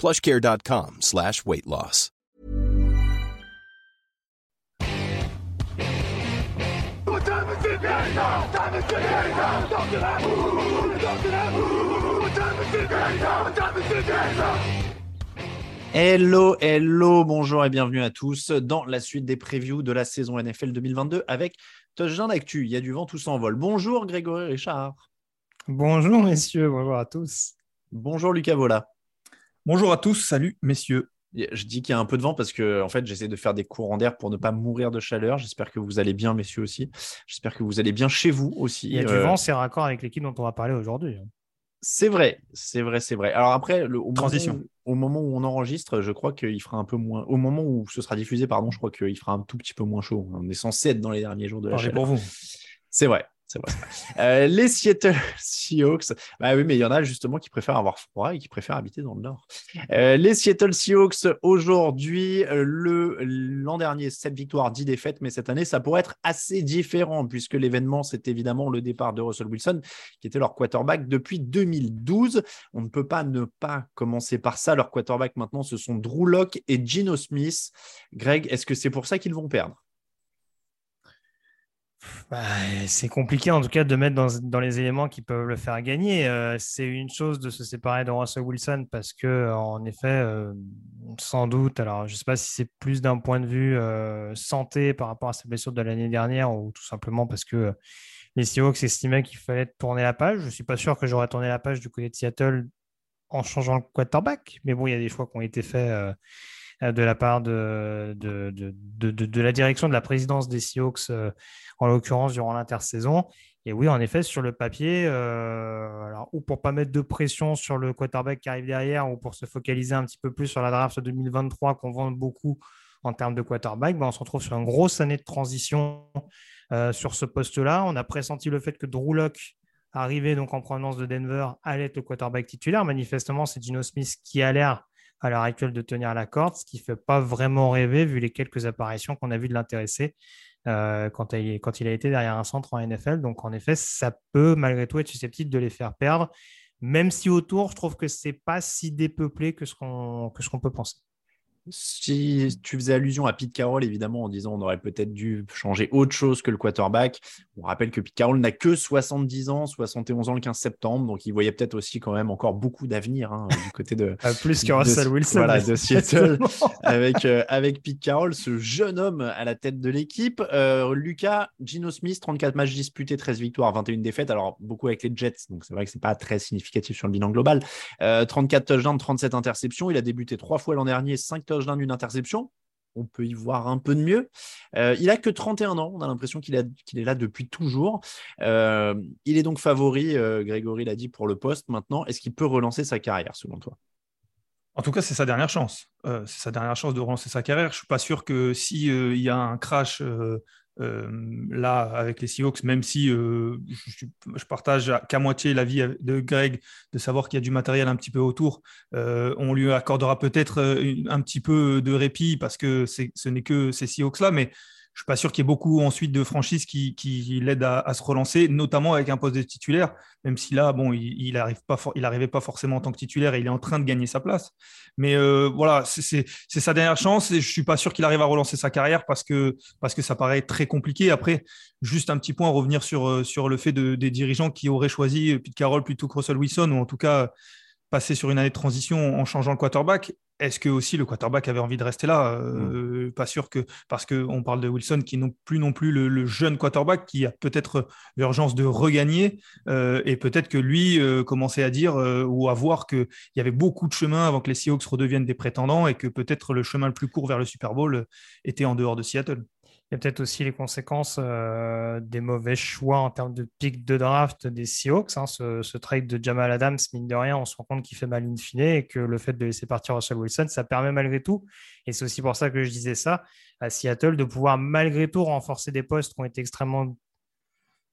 plushcare.com slash weight loss. Hello, hello, bonjour et bienvenue à tous dans la suite des previews de la saison NFL 2022 avec Touchdown d'actu. Il y a du vent, tout s'envole. Bonjour Grégory Richard. Bonjour messieurs, bonjour à tous. Bonjour Lucas Vola. Bonjour à tous, salut messieurs. Je dis qu'il y a un peu de vent parce que en fait j'essaie de faire des courants d'air pour ne pas mourir de chaleur. J'espère que vous allez bien messieurs aussi. J'espère que vous allez bien chez vous aussi. Il y a du Euh, vent, c'est raccord avec l'équipe dont on va parler aujourd'hui. C'est vrai, c'est vrai, c'est vrai. Alors après, le, au, Transition. Moment où, au moment où on enregistre, je crois qu'il fera un peu moins. Au moment où ce sera diffusé, pardon, je crois qu'il fera un tout petit peu moins chaud. On est censé être dans les derniers jours de la Parlez chaleur. pour vous. C'est vrai. Euh, les Seattle Seahawks, bah oui, mais il y en a justement qui préfèrent avoir froid et qui préfèrent habiter dans le nord. Euh, les Seattle Seahawks, aujourd'hui, euh, l'an dernier, 7 victoires, 10 défaites, mais cette année, ça pourrait être assez différent puisque l'événement, c'est évidemment le départ de Russell Wilson, qui était leur quarterback depuis 2012. On ne peut pas ne pas commencer par ça. Leur quarterback maintenant, ce sont Drew Locke et Gino Smith. Greg, est-ce que c'est pour ça qu'ils vont perdre? Bah, c'est compliqué en tout cas de mettre dans, dans les éléments qui peuvent le faire gagner. Euh, c'est une chose de se séparer de Russell Wilson parce que en effet, euh, sans doute, alors je ne sais pas si c'est plus d'un point de vue euh, santé par rapport à sa blessure de l'année dernière ou tout simplement parce que les Seahawks estimaient qu'il fallait tourner la page. Je ne suis pas sûr que j'aurais tourné la page du côté de Seattle en changeant le quarterback, mais bon, il y a des choix qui ont été faits de la part de, de, la direction de la présidence des Seahawks, euh, en l'occurrence durant l'intersaison. Et oui, en effet, sur le papier, euh, alors, ou pour pas mettre de pression sur le quarterback qui arrive derrière, ou pour se focaliser un petit peu plus sur la draft 2023 qu'on vend beaucoup en termes de quarterback, ben, on se retrouve sur une grosse année de transition euh, sur ce poste-là. On a pressenti le fait que Drew Lock, arrivé donc en provenance de Denver, allait être le quarterback titulaire. Manifestement, c'est Gino Smith qui a l'air à l'heure actuelle de tenir la corde, ce qui ne fait pas vraiment rêver vu les quelques apparitions qu'on a vues de l'intéressé euh, quand, il, a été derrière un centre en NFL. Donc en effet, ça peut malgré tout être susceptible de les faire perdre, même si autour, je trouve que c'est pas si dépeuplé ce que ce qu'on peut penser. Si tu faisais allusion à Pete Carroll, évidemment, en disant on aurait peut-être dû changer autre chose que le quarterback. On rappelle que Pete Carroll n'a que 70 ans, 71 ans le 15 septembre, donc il voyait peut-être aussi quand même encore beaucoup d'avenir hein, du côté de, Euh, plus que Russell Wilson. voilà, de Seattle. Avec, euh, avec Pete Carroll, ce jeune homme à la tête de l'équipe. Euh, Lucas, Gino Smith, 34 matchs disputés, 13 victoires, 21 défaites. Alors, beaucoup avec les Jets, donc c'est vrai que c'est pas très significatif sur le bilan global. Euh, 34 touchdowns, 37 interceptions. Il a débuté trois fois l'an dernier, 5 touchdowns, une interception. On peut y voir un peu de mieux. Euh, il a que 31 ans. On a l'impression qu'il est là depuis toujours. Euh, il est donc favori, euh, Grégory l'a dit, pour le poste maintenant. Est-ce qu'il peut relancer sa carrière, selon toi? En tout cas, c'est sa dernière chance. C'est sa dernière chance de relancer sa carrière. Je suis pas sûr que si euh, il y a un crash là avec les Seahawks, même si euh, je, partage qu'à moitié l'avis de Greg de savoir qu'il y a du matériel un petit peu autour, euh, on lui accordera peut-être euh, un petit peu de répit parce que ce n'est que ces Seahawks là, mais je suis pas sûr qu'il y ait beaucoup ensuite de franchises qui, l'aident à, à se relancer, notamment avec un poste de titulaire, même si là, bon, il, arrive pas, pas forcément en tant que titulaire et il est en train de gagner sa place. Mais euh, voilà, c'est- sa dernière chance et je suis pas sûr qu'il arrive à relancer sa carrière parce que, parce que ça paraît très compliqué. Après, juste un petit point, revenir sur, euh, sur le fait de, des dirigeants qui auraient choisi Pete Carroll plutôt que Russell Wilson ou en tout cas passer sur une année de transition en changeant le quarterback. Est-ce que aussi le quarterback avait envie de rester là? Mm. Pas sûr que parce qu'on parle de Wilson qui n'est plus non plus le, jeune quarterback qui a peut-être l'urgence de regagner et peut-être que lui commençait à dire ou à voir qu'il y avait beaucoup de chemin avant que les Seahawks redeviennent des prétendants et que peut-être le chemin le plus court vers le Super Bowl était en dehors de Seattle. Il y a peut-être aussi les conséquences euh, des mauvais choix en termes de pic de draft des Seahawks. Hein. ce, trade de Jamal Adams, mine de rien, on se rend compte qu'il fait mal in fine et que le fait de laisser partir Russell Wilson, ça permet malgré tout, et c'est aussi pour ça que je disais ça, à Seattle, de pouvoir malgré tout renforcer des postes qui ont été extrêmement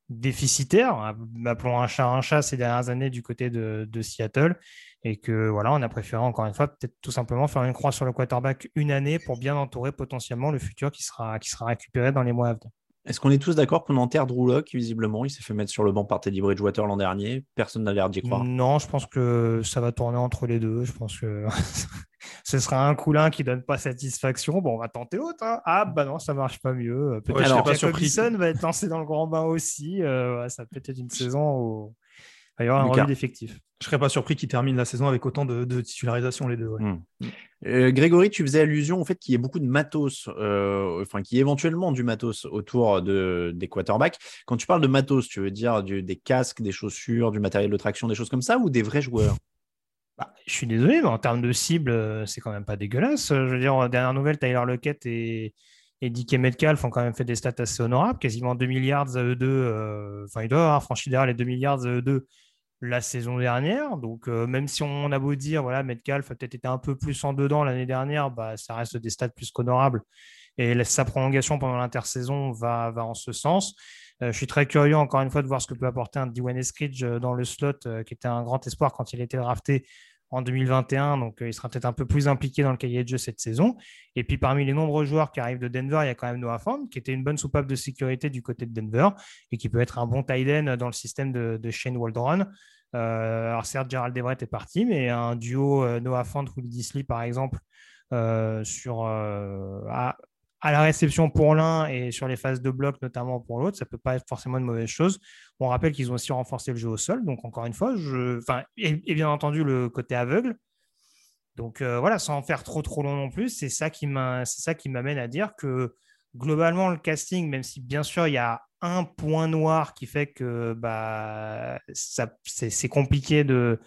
déficitaires, appelons un chat un chat ces dernières années du côté de, de Seattle, et que voilà, on a préféré encore une fois peut-être tout simplement faire une croix sur le quarterback une année pour bien entourer potentiellement le futur qui sera, qui sera récupéré dans les mois à venir. Est-ce qu'on est tous d'accord qu'on enterre Drew Locke Visiblement, il s'est fait mettre sur le banc par Teddy Bridgewater l'an dernier. Personne n'a l'air d'y croire. Non, je pense que ça va tourner entre les deux. Je pense que ce sera un coulin qui donne pas satisfaction. Bon, on va tenter autre. Hein. Ah, bah non, ça marche pas mieux. Peut-être que Jacob va être lancé dans le grand bain aussi. Euh, ça peut être une saison où il va y avoir un revue d'effectifs. Je serais pas surpris qu'ils terminent la saison avec autant de, de titularisations, les deux. Hmm. Euh, Grégory, tu faisais allusion au fait qu'il y ait beaucoup de matos, euh, enfin, qu'il y ait éventuellement du matos autour de, des quarterbacks. Quand tu parles de matos, tu veux dire des casques, des chaussures, du matériel de traction, des choses comme ça, ou des vrais joueurs? Bah, je suis désolé, mais en termes de cible, euh, c'est quand même pas dégueulasse. Je veux dire, dernière nouvelle, Tyler Lockett et, et Metcalf ont quand même fait des stats assez honorables, quasiment 2 milliards à eux deux. Enfin, il doit avoir franchi derrière les 2 milliards à eux deux la saison dernière. Donc, euh, même si on a beau dire, voilà, Metcalf a peut-être été un peu plus en dedans l'année dernière, bah, ça reste des stats plus qu'honorables. Et sa prolongation pendant l'intersaison va, va en ce sens. Euh, je suis très curieux, encore une fois, de voir ce que peut apporter un Dwayne Eskridge euh, dans le slot, qui était un grand espoir quand il était drafté en 2021. Donc, il sera peut-être un peu plus impliqué dans le cahier de jeu cette saison. Et puis, parmi les nombreux joueurs qui arrivent de Denver, il y a quand même Noah Fant, qui était une bonne soupape de sécurité du côté de Denver et qui peut être un bon tight end dans le système de, Shane Waldron. Euh, alors, certes, Gerald Everett est parti, mais un duo euh, Noah Fant, Willie Disley, par exemple, euh, sur, à la réception pour l'un et sur les phases de bloc notamment pour l'autre, ça peut pas être forcément une mauvaise chose. On rappelle qu'ils ont aussi renforcé le jeu au sol, donc encore une fois, je... enfin, et, bien entendu le côté aveugle. Donc euh, voilà, sans faire trop trop long non plus, c'est ça qui m'amène à dire que globalement le casting, même si bien sûr il y a un point noir qui fait que bah, c'est compliqué de,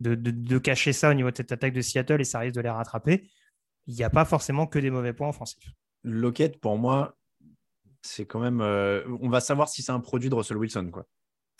de, de, cacher ça au niveau de cette attaque de Seattle et ça risque de les rattraper, il n'y a pas forcément que des mauvais points offensifs. Lockett, pour moi, c'est quand même. Euh, on va savoir si c'est un produit de Russell Wilson.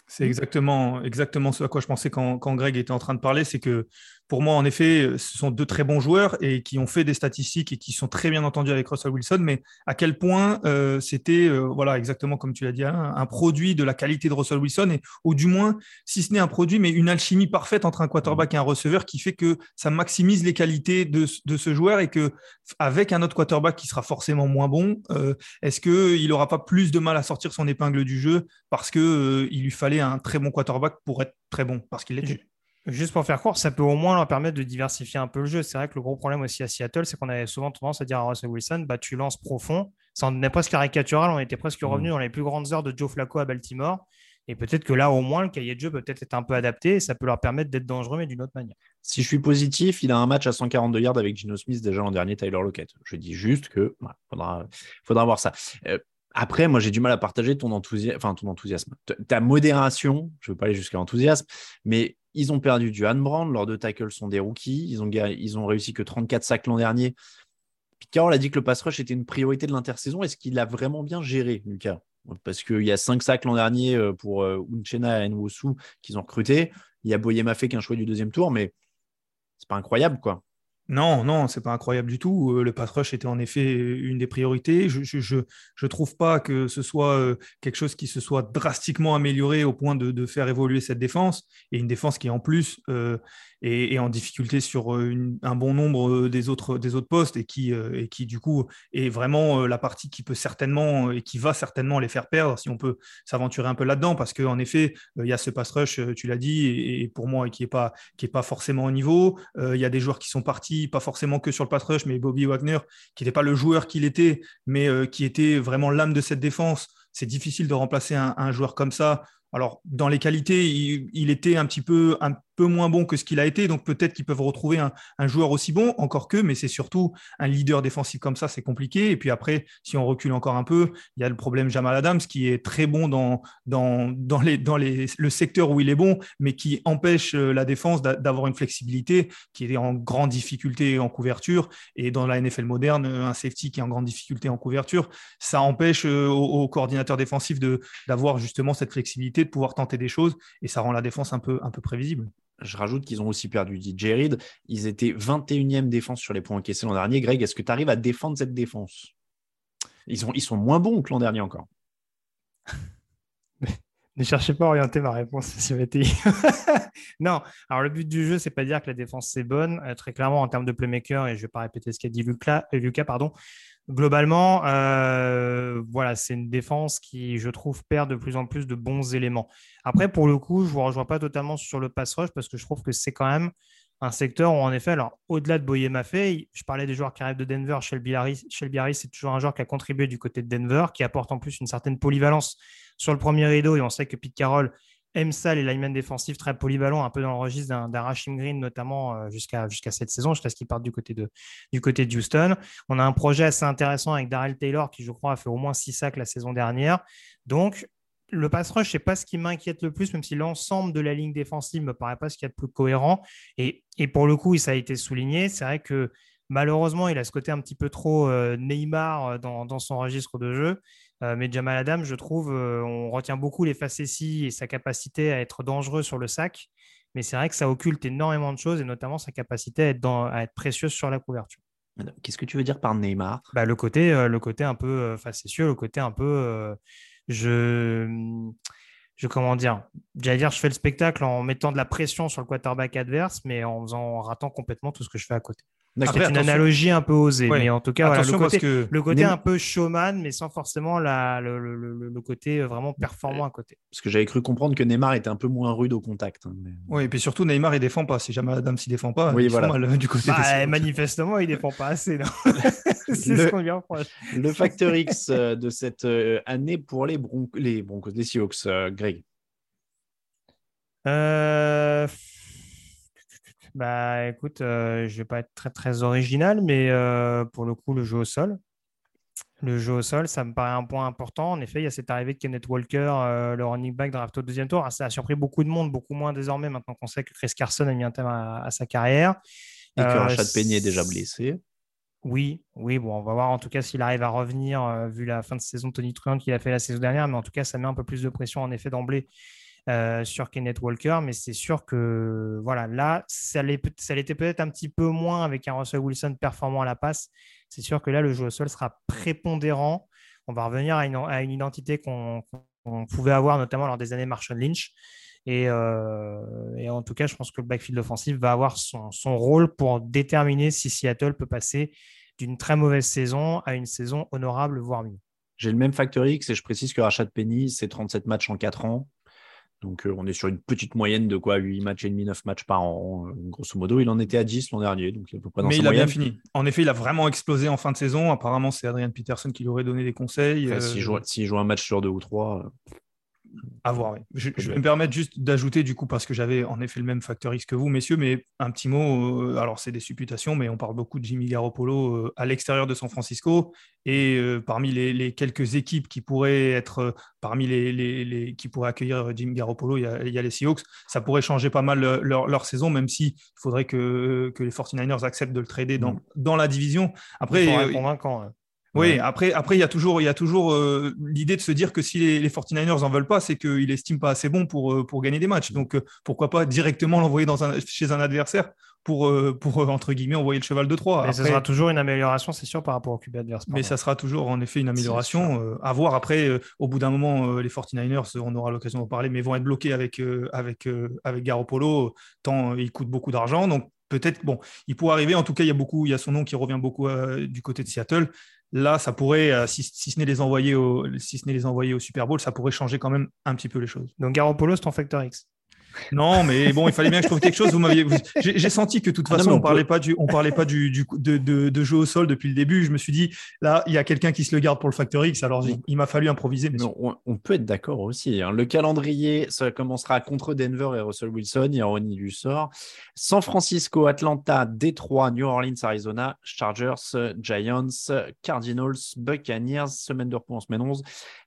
C'est exactement, exactement ce à quoi je pensais quand, quand Greg était en train de parler. C'est que pour moi, en effet, ce sont deux très bons joueurs et qui ont fait des statistiques et qui sont très bien entendus avec Russell Wilson. Mais à quel point euh, c'était, euh, voilà, exactement comme tu l'as dit, un, produit de la qualité de Russell Wilson et, ou du moins, si ce n'est un produit, mais une alchimie parfaite entre un quarterback et un receveur qui fait que ça maximise les qualités de, ce joueur et que avec un autre quarterback qui sera forcément moins bon, euh, est-ce qu'il n'aura pas plus de mal à sortir son épingle du jeu parce que il lui fallait un très bon quarterback pour être très bon parce qu'il l'était. Juste pour faire court, ça peut au moins leur permettre de diversifier un peu le jeu. C'est vrai que le gros problème aussi à Seattle, c'est qu'on avait souvent tendance à dire à Russell Wilson, bah, tu lances profond. Ça en est presque caricatural. On était presque revenu mm. dans les plus grandes heures de Joe Flacco à Baltimore. Et peut-être que là, au moins, le cahier de jeu peut être être un peu adapté et ça peut leur permettre d'être dangereux, mais d'une autre manière. Si je suis positif, il a un match à 142 yards avec Gino Smith déjà l'an dernier, Tyler Lockett. Je dis juste que faudra, faudra voir ça. Euh, après, moi, j'ai du mal à partager ton enthousiasme, enfin ton enthousiasme, ta modération. Je ne veux pas aller jusqu'à l'enthousiasme, mais ils ont perdu du Brand. Leurs deux tackles sont des rookies. Ils ont, réussi que 34 sacs l'an dernier. Puis a dit que le pass rush était une priorité de l'intersaison. Est-ce qu'il l'a vraiment bien géré, Lucas? Parce qu'il y a 5 sacs l'an dernier euh, pour euh, Unchena et Nwosu qu'ils ont recruté. Il y a Boyema fait qu'un choix du deuxième tour, mais c'est pas incroyable, quoi. Non, non, c'est pas incroyable du tout. Euh, le pass rush était en effet une des priorités. Je je, trouve pas que ce soit euh, quelque chose qui se soit drastiquement amélioré au point de, faire évoluer cette défense. Et une défense qui en plus euh, est, en difficulté sur un bon nombre des autres, postes et qui, du coup est vraiment la partie qui peut certainement et qui va certainement les faire perdre si on peut s'aventurer un peu là-dedans. Parce qu'en effet, il y a ce pass rush, tu l'as dit, et, pour moi qui est pas pas forcément au niveau. Il y a des joueurs qui sont partis pas forcément que sur le pass rush, mais Bobby Wagner, qui n'était pas le joueur qu'il était, mais euh, qui était vraiment l'âme de cette défense. C'est difficile de remplacer un, joueur comme ça. Alors, dans les qualités, il, était un petit peu, peu moins bon que ce qu'il a été. Donc peut-être qu'ils peuvent retrouver un, joueur aussi bon, encore que, mais c'est surtout un leader défensif comme ça, c'est compliqué. Et puis après, si on recule encore un peu, il y a le problème Jamal Adams qui est très bon dans, le secteur où il est bon, mais qui empêche euh, la défense d'avoir une flexibilité qui est en grande difficulté en couverture. Et dans la NFL moderne, un safety qui est en grande difficulté en couverture, ça empêche euh, au, coordinateur défensif d'avoir justement cette flexibilité, de pouvoir tenter des choses, et ça rend la défense un peu prévisible. Je rajoute qu'ils ont aussi perdu DJ Reed. Ils étaient 21e défense sur les points encaissés l'an dernier. Greg, est-ce que tu arrives à défendre cette défense? Ils, sont moins bons que l'an dernier encore. Ne cherchez pas à orienter ma réponse sur VTI. non, alors le but du jeu, c'est pas dire que la défense c'est bonne. Euh, très clairement, en termes de playmaker, et je vais pas répéter ce qu'a dit Lucas, euh, Lucas, pardon. Globalement, euh, voilà, c'est une défense qui, je trouve, perd de plus en plus de bons éléments. Après, pour le coup, je vous rejoins pas totalement sur le pass rush parce que je trouve que c'est quand même un secteur où, en effet, alors au-delà de Boyer Maffei, je parlais des joueurs qui arrivent de Denver. Shelby Harris, Shelby Harris c'est toujours un joueur qui a contribué du côté de Denver, qui apporte en plus une certaine polyvalence sur le premier rideau. Et on sait que Pete Carroll aime ça, les linemen défensifs très polyvalents, un peu dans le registre d'un Rashim Green, notamment euh, jusqu'à cette saison, jusqu'à ce qu'il parte du côté, de, du côté Houston. On a un projet assez intéressant avec Darrell Taylor, qui, je crois, a fait au moins six sacs la saison dernière. Donc, le pass rush, c'est pas ce qui m'inquiète le plus, même si l'ensemble de la ligne défensive me paraît pas ce qu'il y a de plus cohérent. Et, et pour le coup, ça a été souligné. C'est vrai que malheureusement, il a ce côté un petit peu trop euh, Neymar euh, dans, dans, son registre de jeu. Euh, mais Jamal Adam, je trouve, on retient beaucoup les facéties et sa capacité à être dangereux sur le sac. Mais c'est vrai que ça occulte énormément de choses, et notamment sa capacité à être, dans, à être précieuse sur la couverture. Qu'est-ce que tu veux dire par Neymar? Bah, le, côté, le côté un peu facétieux, le côté un peu je, je comment dire, j'allais dire, je fais le spectacle en mettant de la pression sur le quarterback adverse, mais en, faisant, en ratant complètement tout ce que je fais à côté. C'est une analogie un peu osée, mais en tout cas, le côté, que... le côté un peu showman, mais sans forcément la, le, le, le, côté vraiment performant à côté. Parce que j'avais cru comprendre que Neymar était un peu moins rude au contact. Hein, oui, et puis surtout, Neymar, il défend pas. Si jamais Adam s'y défend pas, oui, il voilà. mal du côté bah, Manifestement, il défend pas assez. C'est ce qu'on lui reproche. Le facteur X euh, de cette euh, année pour les, Bron les Broncos, les Seahawks, euh, Greg? Euh... Bah écoute, euh, je ne vais pas être très très original, mais euh, pour le coup, le jeu au sol. Le jeu au sol, ça me paraît un point important. En effet, il y a cette arrivée de Kenneth Walker, euh, le running back draft au deuxième tour. Ça a surpris beaucoup de monde, beaucoup moins désormais maintenant qu'on sait que Chris Carson a mis un thème à, sa carrière. Et que Rachad Penny est déjà blessé. Oui, oui, bon, on va voir en tout cas s'il arrive à revenir, vu la fin de saison de Tony Truant qu'il a fait la saison dernière, mais en tout cas, ça met un peu plus de pression en effet d'emblée euh, sur Kenneth Walker, mais c'est sûr que voilà, là, ça l'était peut-être un petit peu moins avec un Russell Wilson performant à la passe. C'est sûr que là, le jeu au sol sera prépondérant. On va revenir à une, identité qu'on pouvait avoir notamment lors des années Marshall Lynch. Euh, et, en tout cas, je pense que le backfield offensif va avoir son, rôle pour déterminer si Seattle peut passer d'une très mauvaise saison à une saison honorable, voire mieux. J'ai le même facteur X et je précise que Rachad Penny, c'est 37 matchs en 4 ans. Donc, euh, on est sur une petite moyenne de quoi 8 matchs et demi, 9 matchs par an. Euh, grosso modo, il en était à 10 l'an dernier. Donc, à peu près dans Mais il a bien fini. En effet, il a vraiment explosé en fin de saison. Apparemment, c'est Adrian Peterson qui lui aurait donné des conseils. Euh, s'il joue, un match sur deux ou trois. À voir, oui. Je, vais me permettre juste d'ajouter, du coup, parce que j'avais en effet le même facteur X que vous, messieurs, mais un petit mot. Euh, alors, c'est des supputations, mais on parle beaucoup de Jimmy Garoppolo euh, à l'extérieur de San Francisco. Et euh, parmi les, quelques équipes qui pourraient être, parmi les, qui pourraient accueillir Jimmy Garoppolo, il y, a, les Seahawks. Ça pourrait changer pas mal leur, saison, même s'il faudrait que, que les 49ers acceptent de le trader dans, mm. dans la division. Après, convaincant. Hein. Oui, après, après, il y a toujours, il y a toujours euh, l'idée de se dire que si les, 49ers en veulent pas, c'est qu'il estime pas assez bon pour, euh, pour gagner des matchs. Donc, euh, pourquoi pas directement l'envoyer chez un adversaire pour, pour, entre guillemets, envoyer le cheval de Troie. Mais ça sera toujours une amélioration, c'est sûr, par rapport au QB adverse. Mais ça sera toujours, en effet, une amélioration. à voir après, au bout d'un moment, les 49ers, on aura l'occasion d'en parler, mais vont être bloqués avec, avec, avec Garoppolo, tant il coûte beaucoup d'argent. Donc, peut-être, bon, il pourrait arriver. En tout cas, il y a beaucoup, il y a son nom qui revient beaucoup du côté de Seattle. Là, ça pourrait, euh, si, ce n'est les envoyer au, si ce n'est les envoyer au Super Bowl, ça pourrait changer quand même un petit peu les choses. Donc Garoppolo, c'est ton facteur X. Non, mais bon, il fallait bien que je trouve quelque chose. Vous m'aviez, j'ai senti que de toute Ah non, façon, on, on parlait pas du, on parlait pas du, de, de, de jeu au sol depuis le début. Je me suis dit, là, il y a quelqu'un qui se le garde pour le Factor X. Alors, il m'a fallu improviser. Mais Mais on, on peut être d'accord aussi. hein. Le calendrier, ça commencera contre Denver et Russell Wilson, ironie du sort. San Francisco, Atlanta, Détroit, New Orleans, Arizona, Chargers, Giants, Cardinals, Buccaneers, semaine de repos en semaine 11.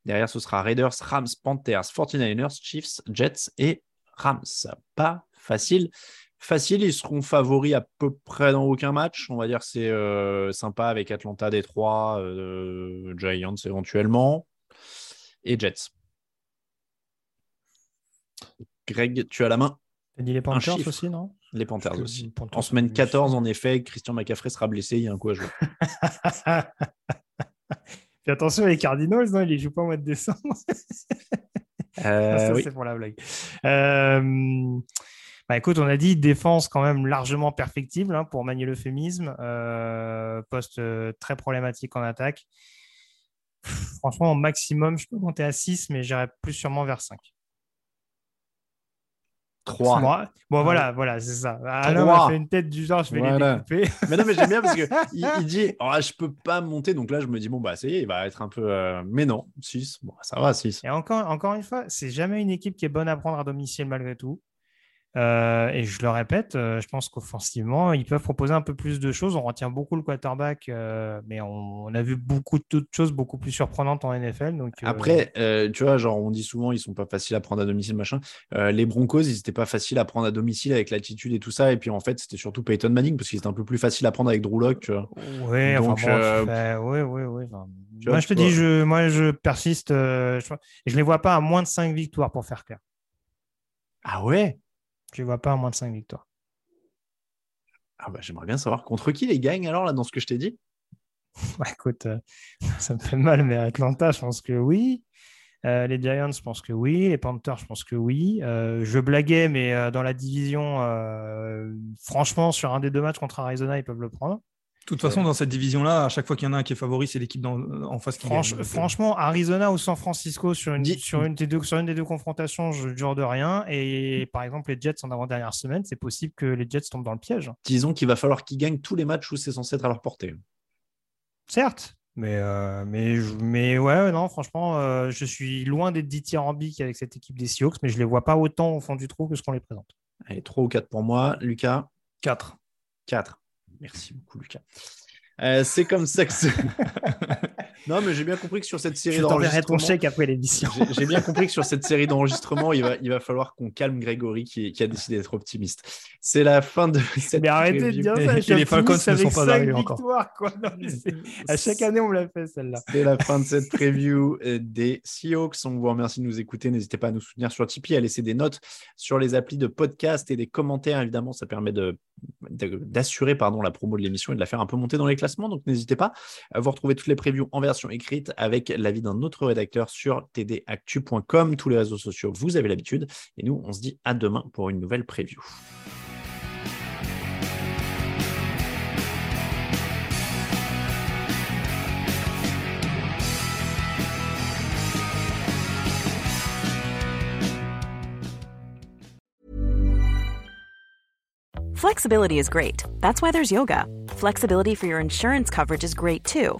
Derrière, ce sera Raiders, Rams, Panthers, 49ers, Chiefs, Jets et Rams. Pas facile. Facile, ils seront favoris à peu près dans aucun match. On va dire que c'est euh, sympa avec Atlanta, Détroit, euh, Giants éventuellement et Jets. Greg, tu as la main. T'as dit les Panthers aussi, non? Les Panthers que aussi. Panthers, En semaine me 14, suffit. en effet, Christian McCaffrey sera blessé. Il y a un coup à jouer. Fais attention, les Cardinals, non, ils les jouent pas au mois de décembre. Euh, ça, oui. c'est pour la blague. Euh, bah, écoute, on a dit défense quand même largement perfectible hein, pour manier l'euphémisme. Euh, poste euh, très problématique en attaque. Pff, Franchement, au maximum, je peux monter à 6, mais j'irai plus sûrement vers 5. 3. Moi- Bon, voilà, voilà, c'est ça. Alain Trois. m'a fait une tête du genre, je vais Voilà. les découper. Mais non, mais j'aime bien parce que il, il dit oh, je peux pas monter. Donc là, je me dis bon, bah, ça y est, il va être un peu. euh, Mais non, 6. Bon, ça va, 6. Et encore, encore une fois, c'est jamais une équipe qui est bonne à prendre à domicile malgré tout. Euh, et je le répète, euh, je pense qu'offensivement, ils peuvent proposer un peu plus de choses. On retient beaucoup le quarterback, euh, mais on, on a vu beaucoup d'autres choses beaucoup plus surprenantes en NFL. Donc, Après, tu vois, genre, on dit souvent, ils sont pas faciles à prendre à domicile, machin. Les Broncos, ils étaient pas faciles à prendre à domicile avec l'attitude et tout ça. Et puis, en fait, c'était surtout Peyton Manning parce qu'ils étaient un peu plus faciles à prendre avec Drew Lock, tu vois. ouais, enfin donc, bon, fait- ouais, ouais, ouais, enfin, tu moi, je te dis, je, moi, je persiste. je, je les vois pas à moins de 5 victoires pour faire clair. Ah ouais? Je les vois pas à moins de 5 victoires. Ah bah, j'aimerais bien savoir contre qui les gagnent alors, là, dans ce que je t'ai dit. Bah, écoute, euh, ça me fait mal, mais Atlanta, je pense que oui. Euh, les Giants, je pense que oui. Les Panthers, je pense que oui. Euh, je blaguais, mais dans la division, franchement, sur un des deux matchs contre Arizona, ils peuvent le prendre. De toute façon, dans cette division-là, à chaque fois qu'il y en a un qui est favori, c'est l'équipe en face qui Franch- gagne. Franchement, Arizona ou San Francisco, sur une, Dis- sur, une des deux, sur une des deux confrontations, je jure de rien. Et par exemple, les Jets en avant-dernière semaine, c'est possible que les Jets tombent dans le piège. Disons qu'il va falloir qu'ils gagnent tous les matchs où c'est censé être à leur portée. Certes, mais, euh, mais, mais ouais, non, franchement, euh, je suis loin d'être dithyrambique avec cette équipe des Seahawks, mais je les vois pas autant au fond du trou que ce qu'on les présente. Allez, 3 ou 4 pour moi. Lucas? 4. 4. Merci beaucoup, Lucas. Euh, c'est comme ça que c'est. non, mais j'ai bien compris que sur cette série ton chèque après l'émission. J'ai- bien compris que sur cette série d'enregistrements, il va, il va falloir qu'on calme Grégory qui, qui a décidé d'être optimiste. C'est la fin de cette Mais arrêtez de dire ça. et les Falcons ne sont pas arrivés encore. quoi. Non, à chaque année, on me l'a fait celle-là. C'est la fin de cette preview euh, des Seahawks. On vous remercie de nous écouter. N'hésitez pas à nous soutenir sur Tipeee, à laisser des notes sur les applis de podcast et des commentaires. Évidemment, ça permet de de- d'assurer pardon la promo de l'émission et de la faire un peu monter dans les classements. Donc n'hésitez pas. Euh, Vous retrouvez toutes les previews en version écrite avec l'avis d'un autre rédacteur sur tdactu.com. Tous les réseaux sociaux, vous avez l'habitude. Et nous, on se dit à demain pour une nouvelle preview. Flexibility is great. That's why there's yoga. Flexibility for your insurance coverage is great too.